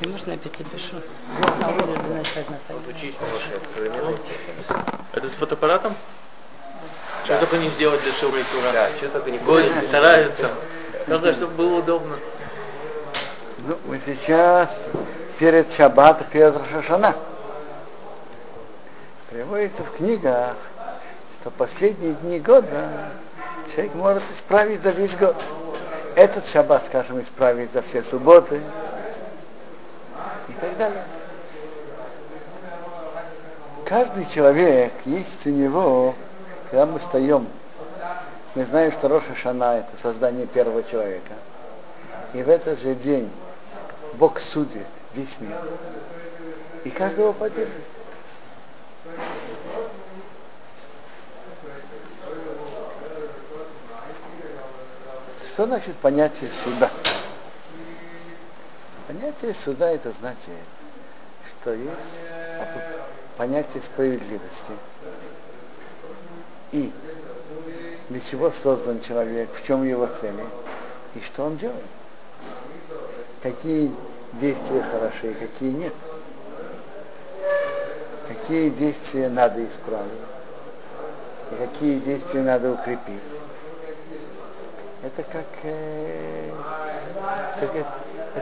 И можно я перепишу? Вот учись, современный Это с фотоаппаратом? Что только не сделать для Шура и Тура? Да, что только не Ой, стараются. Надо, чтобы было удобно. Ну, мы сейчас перед Шаббат, перед Рошашана. Приводится в книгах, что последние дни года человек может исправить за весь год. Этот шаббат, скажем, исправить за все субботы и так далее. Каждый человек, есть у него, когда мы встаем, мы знаем, что Роша Шана это создание первого человека. И в этот же день Бог судит весь мир. И каждого по отдельности. Что значит понятие суда? Понятие суда это значит, что есть понятие справедливости. И для чего создан человек, в чем его цели, и что он делает. Какие действия хороши, какие нет. Какие действия надо исправить, какие действия надо укрепить это как, э, как это,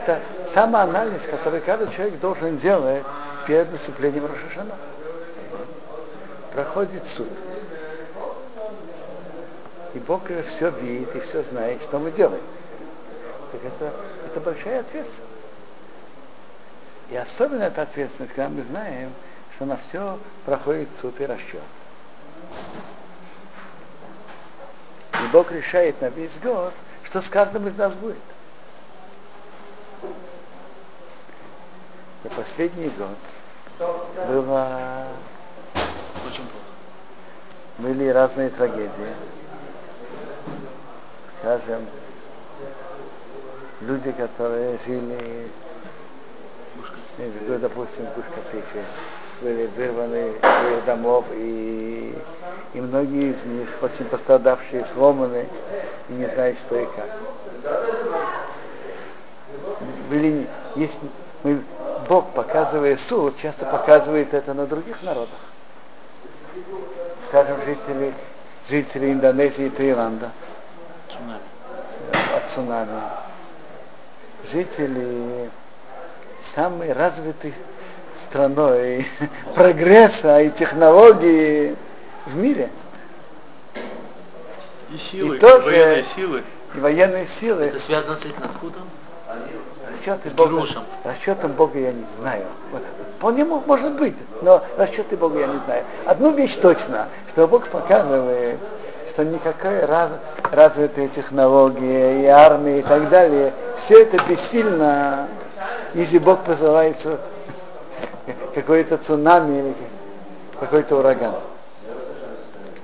это самоанализ, который каждый человек должен делать перед наступлением Рошашана. Проходит суд. И Бог все видит и все знает, что мы делаем. Так это, это большая ответственность. И особенно эта ответственность, когда мы знаем, что на все проходит суд и расчет. И Бог решает на весь год, что с каждым из нас будет. За последний год было были разные трагедии. Скажем, люди, которые жили, э, допустим, в Гушкатыше, были вырваны из домов, и, и многие из них очень пострадавшие, сломаны, и не знают, что и как. Были, есть, мы, Бог, показывая суд, часто показывает это на других народах. Скажем, жители, жители Индонезии и Таиланда от цунами. Жители самой развитой страной прогресса и технологии в мире. И силы, И тоже- военные силы. И военные силы. Это связано с этим откуда? Расчеты Бога, расчетом Бога я не знаю. Вполне мо- может быть, но расчеты Бога я не знаю. Одну вещь точно, что Бог показывает, что никакая раз, развитая технология и армия и так далее, все это бессильно, если Бог посылает какой-то цунами или какой-то ураган,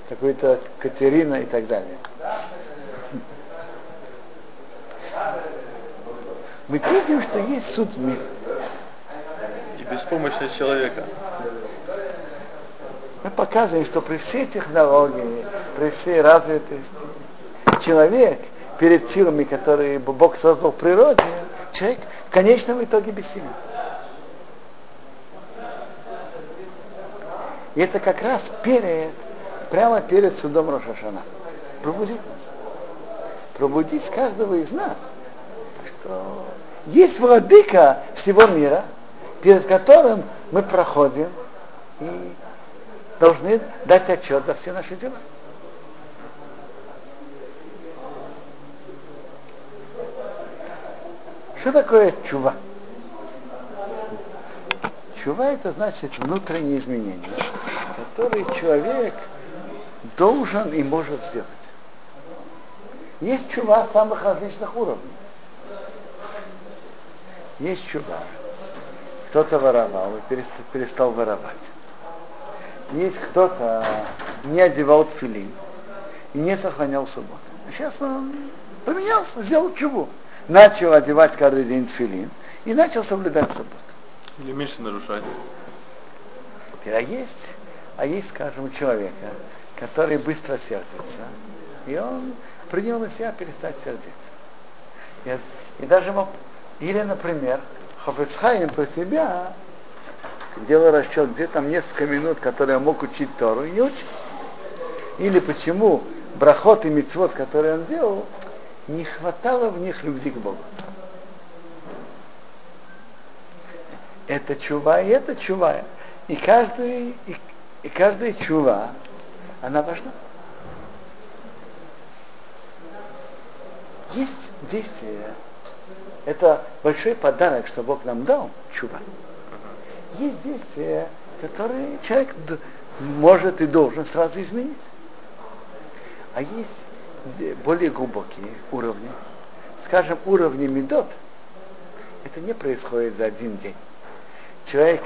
какой-то Катерина и так далее. Мы видим, что есть суд в мире. И беспомощность человека. Мы показываем, что при всей технологии, при всей развитости, человек перед силами, которые Бог создал в природе, человек в конечном итоге бессилен. И это как раз перед, прямо перед судом Рошашана. Пробудить нас. Пробудить каждого из нас, что есть владыка всего мира, перед которым мы проходим и должны дать отчет за все наши дела. Что такое чува? Чува это значит внутренние изменения, которые человек должен и может сделать. Есть чува самых различных уровней. Есть чува. Кто-то воровал и перестал, перестал воровать. Есть кто-то не одевал филин и не сохранял субботу. А сейчас он поменялся, сделал чубу. Начал одевать каждый день филин и начал соблюдать субботу. Или меньше нарушать. А есть, а есть, скажем, человека, который быстро сердится, и он принял на себя перестать сердиться. И, и даже мог, или, например, Хафецхайм про себя делал расчет, где там несколько минут, которые он мог учить Тору и не учил. Или почему брахот и мицвод, которые он делал, не хватало в них любви к Богу. Это чува и это чува. И каждый, и, и каждая чува, она важна. Есть действие. Это большой подарок, что Бог нам дал, чува. Есть действия, которые человек может и должен сразу изменить. А есть более глубокие уровни. Скажем, уровни медот, это не происходит за один день. Человек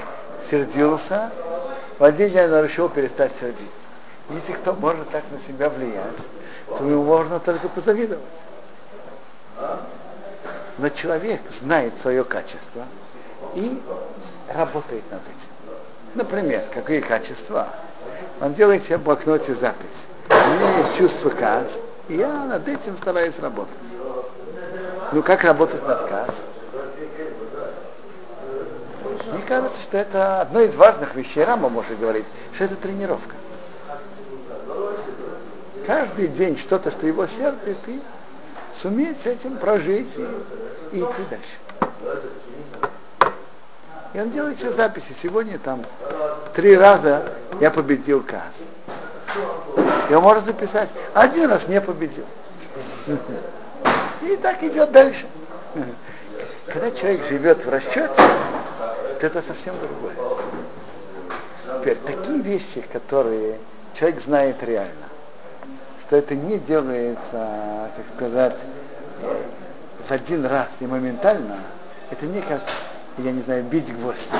сердился, в один день он решил перестать сердиться. Если кто может так на себя влиять, то ему можно только позавидовать. Но человек знает свое качество и работает над этим. Например, какие качества? Он делает себе в блокноте запись. У меня есть чувство каз, и я над этим стараюсь работать. Ну как работать над каз? Мне кажется, что это одно из важных вещей, Рама может говорить, что это тренировка. Каждый день что-то, что его сердце, ты суметь с этим прожить и, и идти дальше. И он делает все записи. Сегодня там три раза я победил Каз. И он может записать, один раз не победил. И так идет дальше. Когда человек живет в расчете, то это совсем другое. Теперь, такие вещи, которые человек знает реально, что это не делается, как сказать, в один раз и моментально, это не как, я не знаю, бить гвоздь.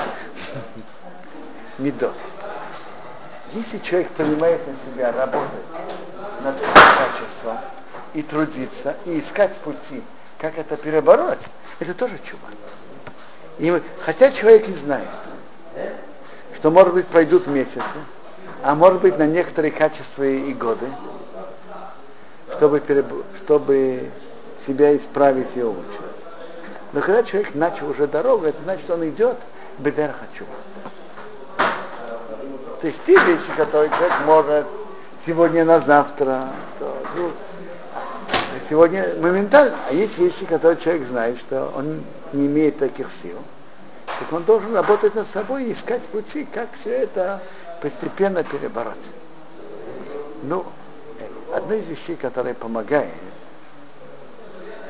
Медот. Если человек понимает на себя работать над качеством и трудиться, и искать пути, как это перебороть, это тоже чува. И, хотя человек и знает, что, может быть, пройдут месяцы, а может быть, на некоторые качества и годы, чтобы, чтобы себя исправить и улучшить. Но когда человек начал уже дорогу, это значит, он идет бедер хочу. То есть те вещи, которые человек может сегодня на завтра, то, ну, сегодня моментально. А есть вещи, которые человек знает, что он не имеет таких сил. Так он должен работать над собой и искать пути, как все это постепенно перебороть. Ну, одна из вещей, которая помогает,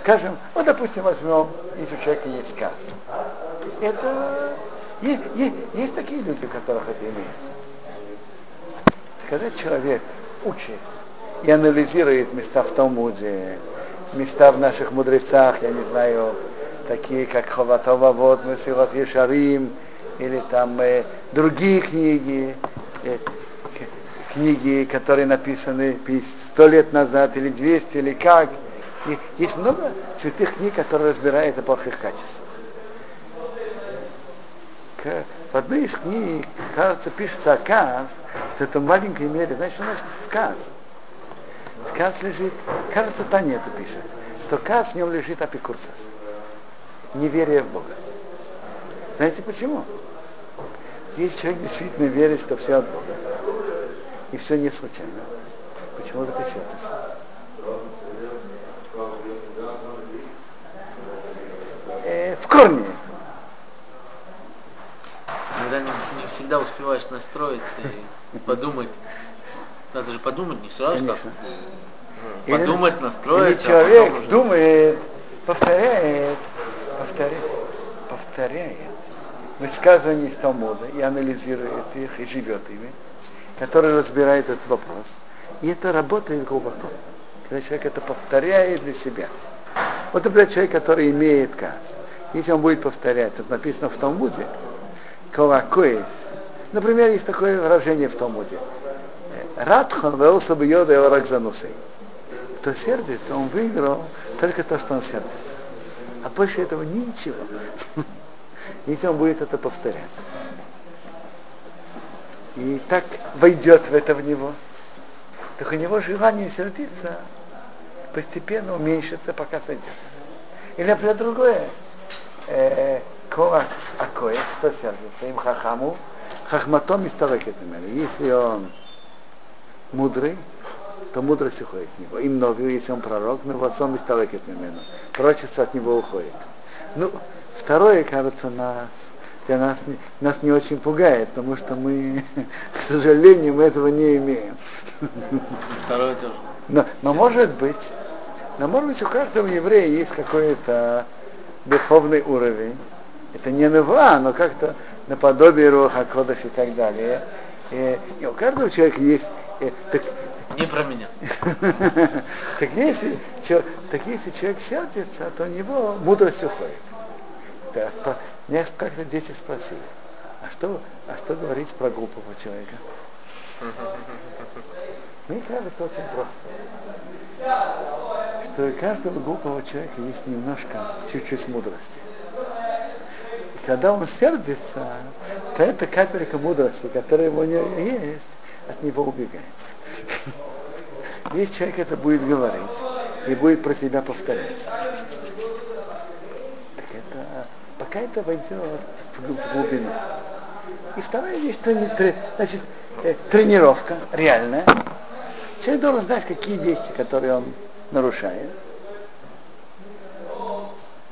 скажем, вот, допустим, возьмем, если у человека есть сказ. Это есть, есть, есть такие люди, у которых это имеется. Когда человек учит и анализирует места в Талмуде, места в наших мудрецах, я не знаю, такие как Ховатова Вот, Месилат Ешарим, или там э, другие книги, э, книги, которые написаны сто лет назад, или 200, или как. И есть много святых книг, которые разбирают о плохих качествах. В одной из книг, кажется, пишется Аказ, в этом маленькой мере, значит, у нас сказ. Сказ лежит, кажется, Таня это пишет, что каз в нем лежит апикурсас. Неверие в Бога. Знаете почему? Если человек действительно верит, что все от Бога, и все не случайно, почему же это сердце э, в корне. Иногда не, не всегда успеваешь настроиться и подумать. Надо же подумать не сразу. Конечно. Так, подумать, настроиться. Или а человек а думает, повторяет, повторяет, повторяет высказывания из Талмуда и анализирует их и живет ими, который разбирает этот вопрос. И это работает глубоко. Когда человек это повторяет для себя. Вот, например, человек, который имеет каз. Если он будет повторять, тут написано в Талмуде, колакоис. Например, есть такое выражение в Талмуде. Радхан велся бы йода и ракзанусей. Кто сердится, он выиграл только то, что он сердится. А больше этого ничего. Если он будет это повторять. И так войдет в это в него, так у него желание сердиться постепенно уменьшится, пока сойдет. Или, например, другое. Э, Акоа, Акоес, кто сердится, им хахаму, хахматом и ставекет Если он мудрый, то мудрость уходит от него. Им новый, если он пророк, но васом и ставекет мимену. Пророчество от него уходит. Ну, второе, кажется, нас для нас, нас не очень пугает, потому что мы, к сожалению, мы этого не имеем. Второе тоже. Но, но может быть, но может быть у каждого еврея есть какой-то духовный уровень. Это не нова, но как-то наподобие Руха Кодыш и так далее. И, и у каждого человека есть... И, так, не про меня. так, если, так если человек сердится, то у него мудрость уходит. Меня как-то дети спросили, а что, а что говорить про глупого человека? Мне кажется, очень просто. Что у каждого глупого человека есть немножко, чуть-чуть мудрости. И когда он сердится, то эта капелька мудрости, которая у него есть, от него убегает. Если человек это будет говорить и будет про себя повторять, пока это войдет в глубину. И вторая вещь, что не, значит, э, тренировка реальная. Человек должен знать, какие вещи, которые он нарушает.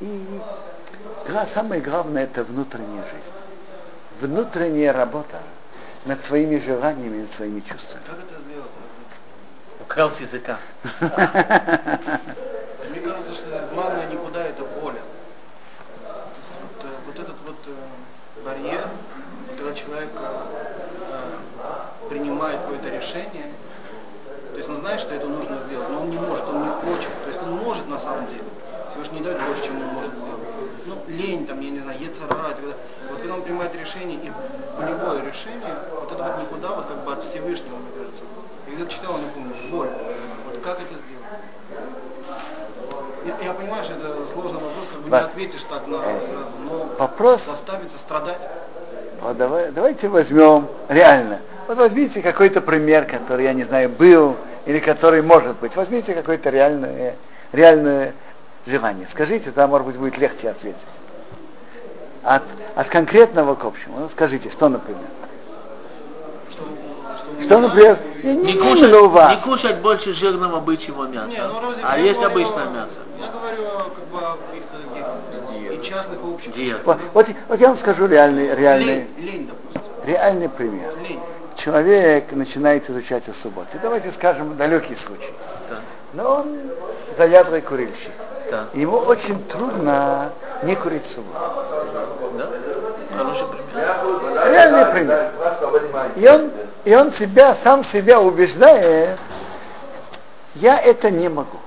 И самое главное это внутренняя жизнь. Внутренняя работа над своими желаниями, над своими чувствами. Как это сделать? Украл с языка. Мне кажется, что главное никуда это воля. Вот, вот этот вот э, барьер, когда человек э, принимает какое-то решение, то есть он знает, что это нужно сделать, но он не может, он не хочет. То есть он может на самом деле. Всевышний не дает больше, чем он может сделать. Ну, лень, там, я не знаю, ецара, вот когда он принимает решение, и любое решение, вот это вот никуда, вот как бы от Всевышнего, мне кажется. Я где-то читал, не помню, боль. Вот как это сделать? Я, понимаю, что это сложный вопрос, как бы не ответишь так на сразу, но вопрос... заставиться страдать. Вот давай, давайте возьмем реально. Вот возьмите какой-то пример, который, я не знаю, был или который может быть. Возьмите какое-то реальное, реальное желание. Скажите, тогда, может быть, будет легче ответить. От, от конкретного к общему. Ну, скажите, что, например? Что, например, не, не, кушать, у вас. не кушать больше жирного бычьего мяса. Не, ну, а есть обычное мясо. Как бы каких-то и частных, и общих. Диета. Вот, вот, вот я вам скажу реальный, реальный, Лень, лень, допустим. реальный пример. Лень. Человек начинает изучать о субботе. Давайте скажем далекий случай. Да. Но он заядлый курильщик. Да. Ему очень трудно не курить субботу. Да? Хороший пример. Реальный пример. И он, и он себя, сам себя убеждает, я это не могу.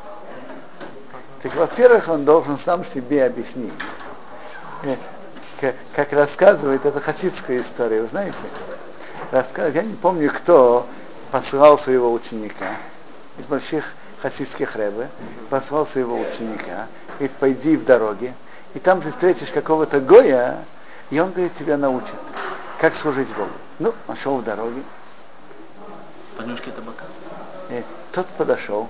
Так, во-первых, он должен сам себе объяснить. Э, Как, рассказывает, это хасидская история, вы знаете? Рассказ, я не помню, кто послал своего ученика из больших хасидских рэбы, послал своего ученика, говорит, пойди в дороге, и там ты встретишь какого-то гоя, и он, говорит, тебя научит, как служить Богу. Ну, он шел в дороге, Понюшки табака. и тот подошел,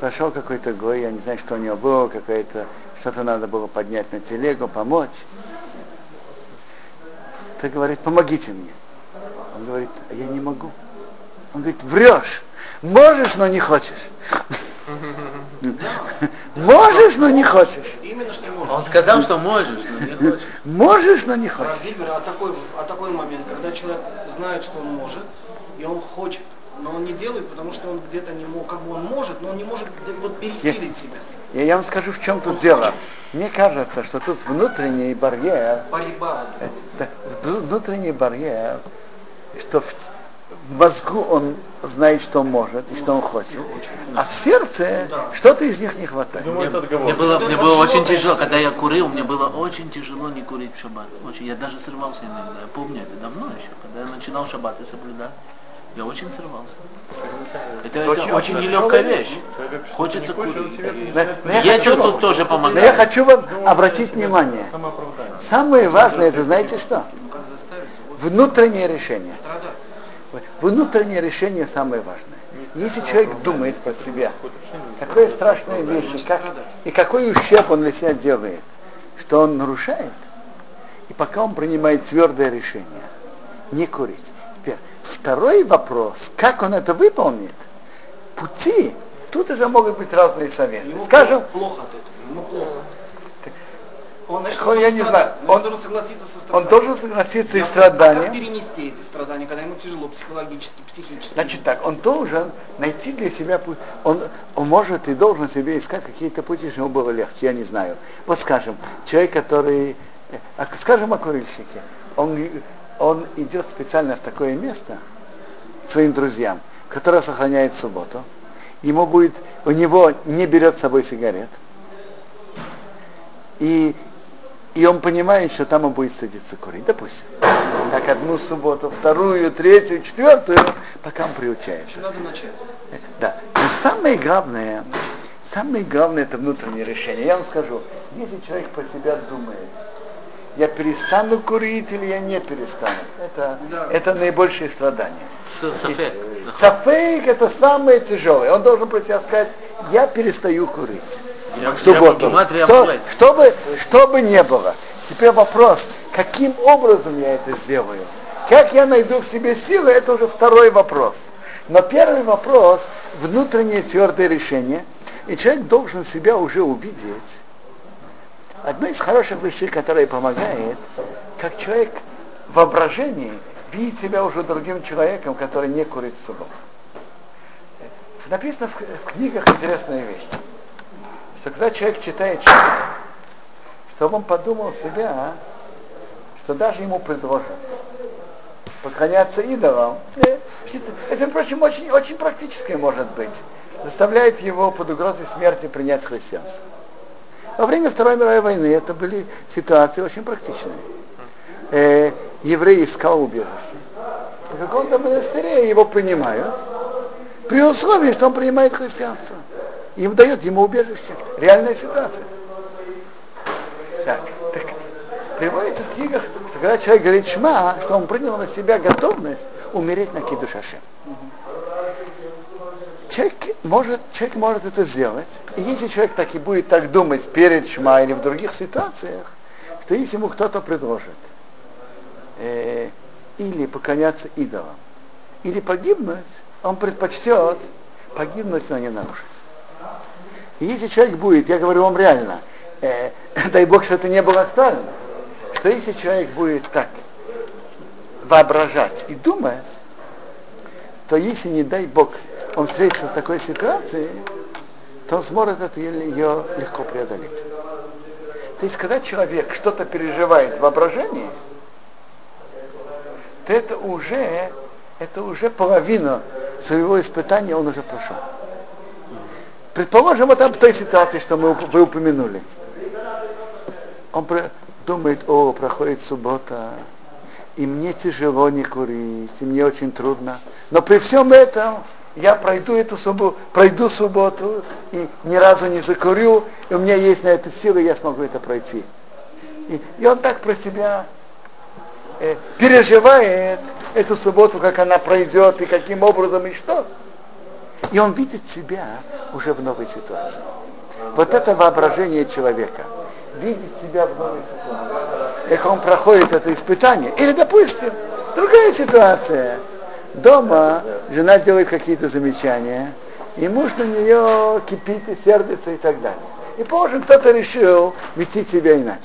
пошел какой-то гой, я не знаю, что у него было, какое-то, что-то надо было поднять на телегу, помочь. Ты говорит, помогите мне. Он говорит, а я не могу. Он говорит, врешь. Можешь, но не хочешь. Можешь, но не хочешь. Именно что не может. Он сказал, что можешь, но не хочешь. Можешь, но не хочешь. А такой, а такой момент, когда человек знает, что он может, и он хочет, но он не делает, потому что он где-то не мог, как бы он может, но он не может вот пересилить себя. Я, я вам скажу, в чем тут дело. Мне кажется, что тут внутренний барьер, Борьба. э, внутренний барьер, что в, в мозгу он знает, что он может и что он хочет, а в сердце что-то из них не хватает. Мне, мне было, мне было очень тяжело, когда я курил, мне было очень тяжело не курить в шаббат. Очень, я даже срывался иногда. Я помню это давно еще, когда я начинал шаббаты соблюдать. Я очень срывался. Это, это очень- очень, нелегкая вещь. Хочется курить. Я хочу- тут, тоже Но я помогаю. хочу вам обратить внимание. Самое важное, это знаете что? Ну Внутреннее решение. Внутреннее решение самое важное. Если человек думает про себя, какая страшная вещь, и, как, и какой ущерб он для себя делает, что он нарушает, и пока он принимает твердое решение не курить. Второй вопрос, как он это выполнит, пути, тут уже могут быть разные советы. Ему Скажем, плохо этого. Ему плохо. Он, значит, Он, я должен не знаю, он- он должен согласиться со он страданием. должен согласиться и страданием. как перенести эти страдания, когда ему тяжело психологически, психически? Значит так, он должен найти для себя путь. Он, он может и должен себе искать какие-то пути, чтобы ему было легче, я не знаю. Вот скажем, человек, который, э, а, скажем о курильщике, он, он идет специально в такое место своим друзьям, которое сохраняет субботу. Ему будет, у него не берет с собой сигарет. И, и он понимает, что там он будет садиться курить. Допустим. Так одну субботу, вторую, третью, четвертую, пока он приучается. Надо начать. Да. Но самое главное, самое главное это внутреннее решение. Я вам скажу, если человек про себя думает, я перестану курить или я не перестану, это, Да. это наибольшее страдание. Сафек. Сафейк это самое тяжелое. Он должен про себя сказать, я перестаю курить. Я- В субботу. я Что, что, бы, что бы не было. Теперь вопрос, каким образом я это сделаю? Как я найду в себе силы, это уже второй вопрос. Но первый вопрос, внутреннее твердое решение, и человек должен себя уже увидеть. Одно из хороших вещей, которое помогает, как человек в воображении видит себя уже другим человеком, который не курит в субботу. Написано в, в книгах интересная вещь, что когда человек читает Шма, чтобы он подумал себя, что даже ему предложат поклоняться идолам, э, это, впрочем, очень, очень практическое может быть, заставляет его под угрозой смерти принять христианство. Во время Второй мировой войны это были ситуации очень практичные. Э, еврей искал убежище. В каком-то монастыре его принимают, при условии, что он принимает христианство. Им дает ему убежище. Реальная ситуация. Так, так приводится в книгах, что когда человек говорит шма, что он принял на себя готовность умереть на кидушаше. Человек может, человек может это сделать. И если человек так и будет так думать перед шма или в других ситуациях, что если ему кто-то предложит э, или поклоняться идолам, или погибнуть, он предпочтет погибнуть, но не нарушить. И если человек будет, я говорю вам реально, э, дай Бог, что это не было актуально, что если человек будет так воображать и думать, то если, не дай Бог, он встретится с такой ситуацией, то он сможет это, ее легко преодолеть. То есть, когда человек что-то переживает в воображении, то это уже, это уже половина своего испытания он уже прошел. Предположим, вот об той ситуации, что мы, вы упомянули. Он про- думает, о, проходит суббота, и мне тяжело не курить, и мне очень трудно. Но при всем этом я пройду эту субботу, пройду субботу и ни разу не закурю, и у меня есть на это силы, я смогу это пройти. И, и он так про себя э, переживает эту субботу, как она пройдет, и каким образом, и что. И он видит себя уже в новой ситуации. Вот это воображение человека. Видит себя в новой ситуации. Как он проходит это испытание. Или, допустим, другая ситуация. Дома жена делает какие-то замечания, и муж на нее кипит и сердится и так далее. И позже кто-то решил вести себя иначе.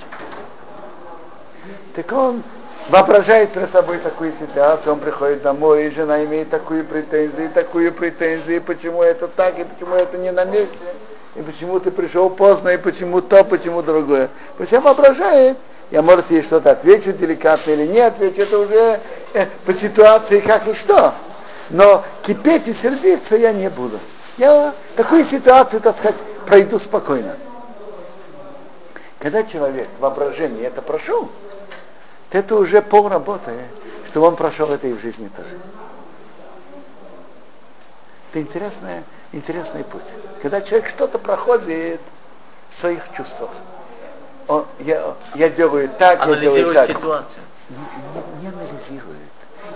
Так он воображает перед собой такую ситуацию, он приходит домой, и жена имеет такую претензию, такую претензию, почему это так, и почему это не на месте, и почему ты пришел поздно, и почему то, почему другое. Пусть он воображает, я, может, ей что-то отвечу деликатно или не отвечу, это уже по ситуации как и что. Но кипеть и сердиться я не буду. Я такую ситуацию, так сказать, пройду спокойно. Когда человек в воображении это прошел, то это уже пол работы, что он прошел это и в жизни тоже. Это интересный, интересный путь. Когда человек что-то проходит в своих чувствах. Он, я, я делаю так, я делаю так. ситуацию. Не, не анализирует.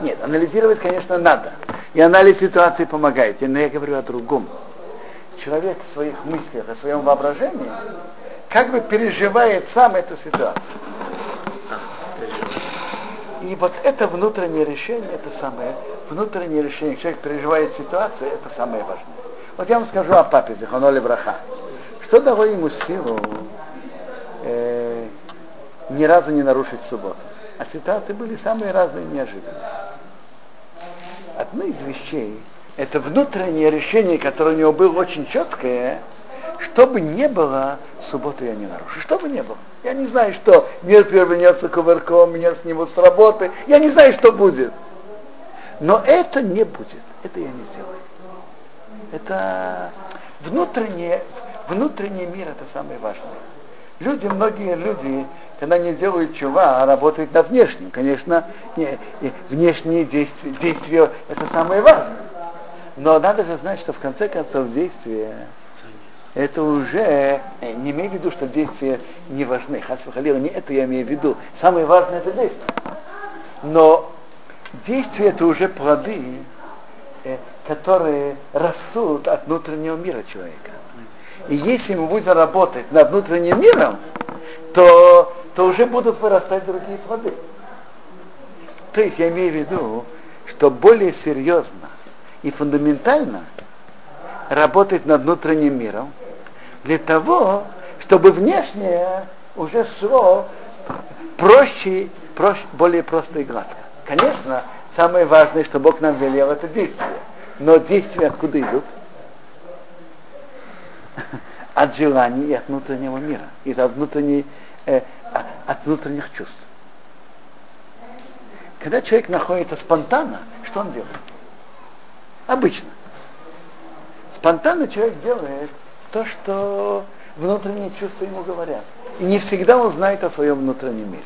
Нет, анализировать, конечно, надо. И анализ ситуации помогает. Но я говорю о другом. Человек в своих мыслях, о своем воображении, как бы переживает сам эту ситуацию. И вот это внутреннее решение, это самое, внутреннее решение, человек переживает ситуацию, это самое важное. Вот я вам скажу о папе, Зиханоли Браха. Что дало ему силу э, ни разу не нарушить субботу? А ситуации были самые разные неожиданные. Одно из вещей, это внутреннее решение, которое у него было очень четкое, чтобы не было, субботу я не нарушу. Что бы не было. Я не знаю, что мир перевернется кувырком, меня снимут с работы. Я не знаю, что будет. Но это не будет. Это я не сделаю. Это внутреннее, внутренний мир это самое важное. Люди, многие люди, когда не делают чува, а работают на внешнем. Конечно, не, внешние действия, действия это самое важное. Но надо же знать, что в конце концов действия это уже, э, не имею в виду, что действия не важны. Хасвахалила, не это я имею в виду. Самое важное это действие. Но действия это уже плоды, э, которые растут от внутреннего мира человека. И если мы будем работать над внутренним миром, то, то уже будут вырастать другие плоды. То есть я имею в виду, что более серьезно и фундаментально работать над внутренним миром для того, чтобы внешнее уже шло проще, проще, более просто и гладко. Конечно, самое важное, что Бог нам велел, это действие. Но действия откуда идут? От желаний и от внутреннего мира, и от, внутренней, э, от внутренних чувств. Когда человек находится спонтанно, что он делает? Обычно. Спонтанно человек делает то, что внутренние чувства ему говорят. И не всегда он знает о своем внутреннем мире.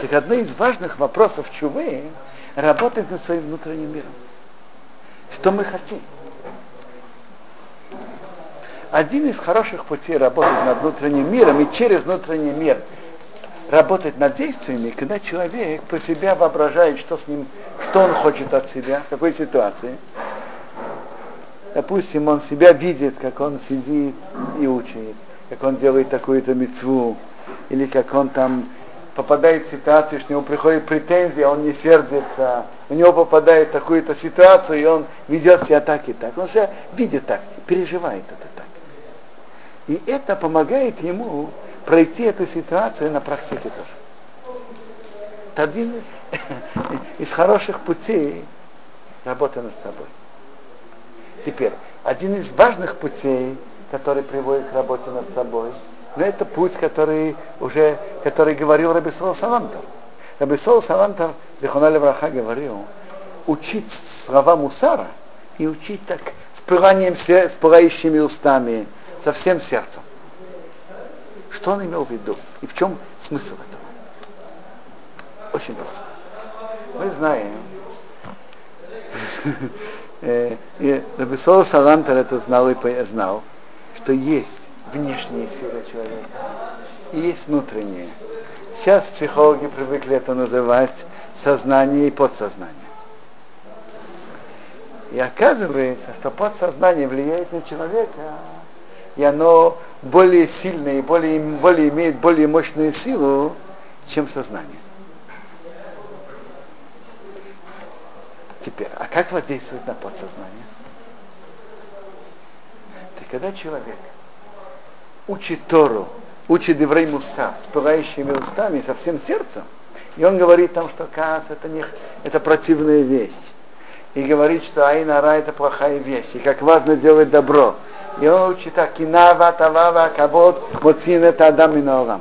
Так одно из важных вопросов чувы – работать над своим внутренним миром. Что мы хотим? Один из хороших путей работать над внутренним миром и через внутренний мир работать над действиями, когда человек про себя воображает, что с ним, что он хочет от себя, в какой ситуации. Допустим, он себя видит, как он сидит и учит, как он делает такую-то мецву, или как он там попадает в ситуацию, что у него приходит претензия, он не сердится, у него попадает в такую-то ситуацию, и он ведет себя так и так. Он же видит так, переживает это так. И это помогает ему пройти эту ситуацию на практике тоже. Это один из хороших путей работы над собой. Теперь, один из важных путей, который приводит к работе над собой, но это путь, который уже, который говорил Рабисол Салантер. Рабисол Салантер, Зихонали Враха, говорил, учить слова Мусара и учить так с пыланием, с пылающими устами, со всем сердцем. Что он имел в виду? И в чем смысл этого? Очень просто. Мы знаем, э, и Рабисол Салантер это знал и знал, что есть внешние силы человека и есть внутренние. Сейчас психологи привыкли это называть сознание и подсознание. И оказывается, что подсознание влияет на человека, и оно более сильное и более, более имеет более мощную силу, чем сознание. Теперь, а как воздействует на подсознание? Это когда человек учит Тору, учит еврей Муса с пылающими устами, со всем сердцем, и он говорит там, что каас это, не, это противная вещь. И говорит, что айнара это плохая вещь, и как важно делать добро. Так, кинава, тавава, кабот, моцин это адам и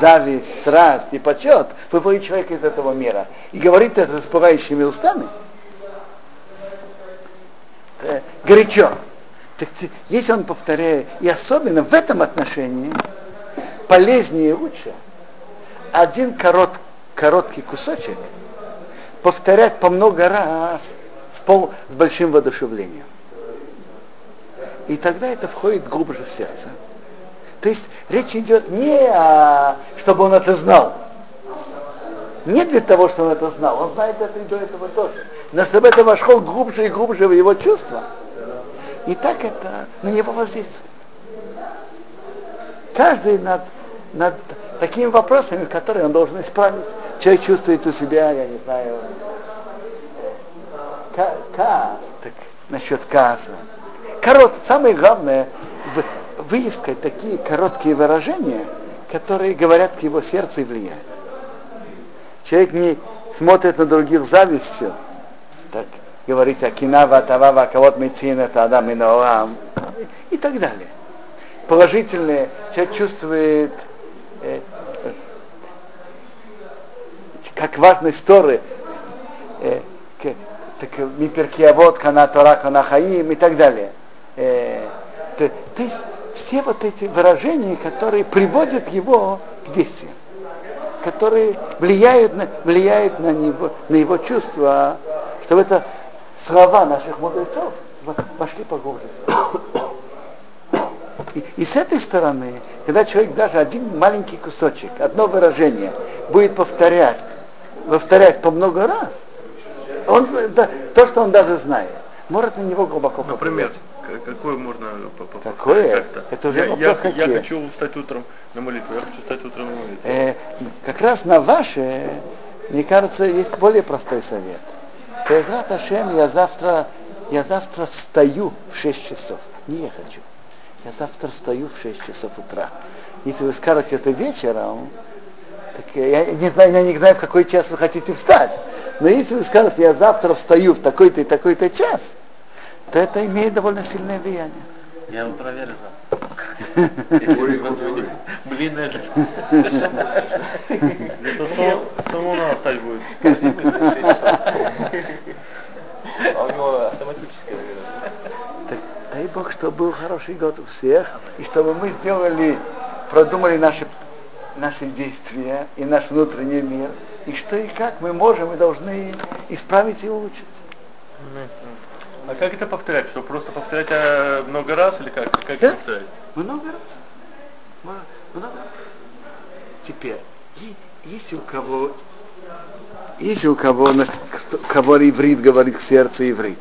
Зависть, страсть и почет выводит человека из этого мира. И говорит это с пылающими устами. Горячо. Так, если он повторяет, и особенно в этом отношении, полезнее и лучше, один корот, короткий кусочек повторять по много раз с, пол, с большим воодушевлением. И тогда это входит глубже в сердце. То есть речь идет не о, чтобы он это знал. Не для того, чтобы он это знал. Он знает это и до этого тоже. Но чтобы это вошло глубже и глубже в его чувства. И так это на него воздействует. Каждый над, над такими вопросами, которые он должен исправить, человек чувствует у себя, я не знаю, ка- каас, так насчет кааса. Корот, самое главное, выискать такие короткие выражения, которые говорят к его сердцу и влияют. Человек не смотрит на других завистью, так говорить Акинава, Тавава, кого-то Мецина, Тадам и Ноам и так далее. Положительное, человек чувствует, э, э, как важны сторы, э, к- так, Миперкиавод, Кана Тора, Кана Хаим и так далее. Э, то, то есть все вот эти выражения, которые приводят его к действию, которые влияют на, влияют на, него, на его чувства, чтобы это слова наших мудрецов во- вошли поглубже. И, и с этой стороны, когда человек даже один маленький кусочек, одно выражение будет повторять, повторять по много раз, он, да, то, что он даже знает, может на него глубоко Например. Какое можно Какое? как-то? Это уже я, вопрос я, какие. я хочу встать утром на молитву, я хочу встать утром на молитву. Э, как раз на ваше, мне кажется, есть более простой совет. Безрат Ашем, я завтра, я завтра встаю в 6 часов. Не я хочу. Я завтра встаю в 6 часов утра. Если вы скажете это вечером, так я не знаю, я не знаю, в какой час вы хотите встать. Но если вы скажете, я завтра встаю в такой-то и такой-то час, то это имеет довольно сильное влияние. Я его проверю завтра. Блин, это... Это самому, самому надо встать будет. А у него автоматическое Так, дай Бог, чтобы был хороший год у всех, и чтобы мы сделали, продумали наши, наши действия и наш внутренний мир, и что и как мы можем и должны исправить и улучшить. А как это повторять? Что просто повторять э, много раз или как? Как Да. повторять? Много раз. Много раз. Теперь, если у кого, если у кого, кто- кого иврит говорит к сердцу иврит,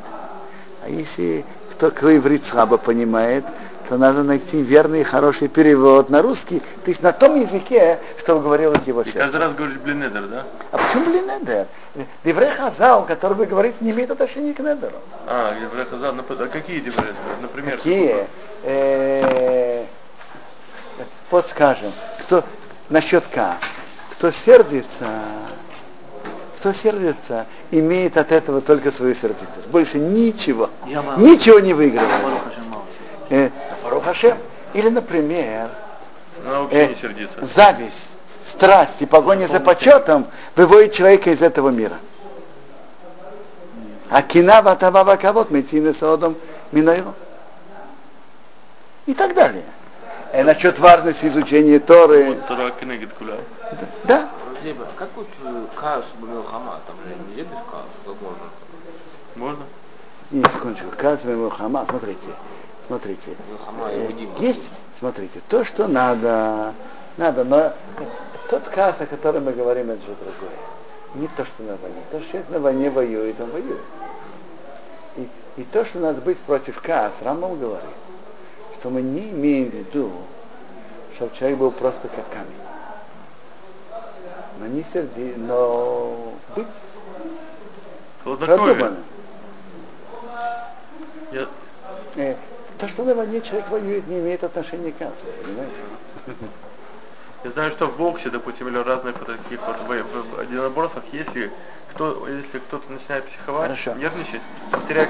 а если кто кого иврит слабо понимает, то надо найти верный и хороший перевод на русский, то есть на том языке, чтобы говорило его И каждый раз говоришь блинедер, да? А почему блин недер? Деврей Хазал, который вы говорите, не имеет отношения к недеру. А, Деврей Хазар, нап- а какие Деврей? Например, Какие? Э, Вот скажем, кто насчет каас, кто сердится, кто сердится, имеет от этого только свою сердитость. Больше ничего. Ничего не выигрывает. Э. Или, например, э, зависть, страсть и погоня за почетом выводит человека из этого мира. А кина ватава кавод метины содом минойру. И так далее. Э, насчет важности изучения Торы. Да. Как вот каас Бамилхама, там же нельзя без каас, как можно? Можно? Не, секундочку. Казвай Мухаммад, смотрите. Смотрите. И. Есть, смотрите, то, что надо, надо, но тот каз, о котором мы говорим, это же другое. Не то, что на войне. То, что человек на войне воюет, он воюет. И, и то, что надо быть против каз, Рамбам говорит, что мы не имеем в виду, чтобы человек был просто как камень. Но не серди, но быть продуманным. Я, Э, то, что на войне человек воюет, не имеет отношения к кассу, понимаете? Я знаю, что в боксе, допустим, или разных вот таких вот в, в единоборствах, если кто, если кто-то начинает психовать, Хорошо. нервничать, теряет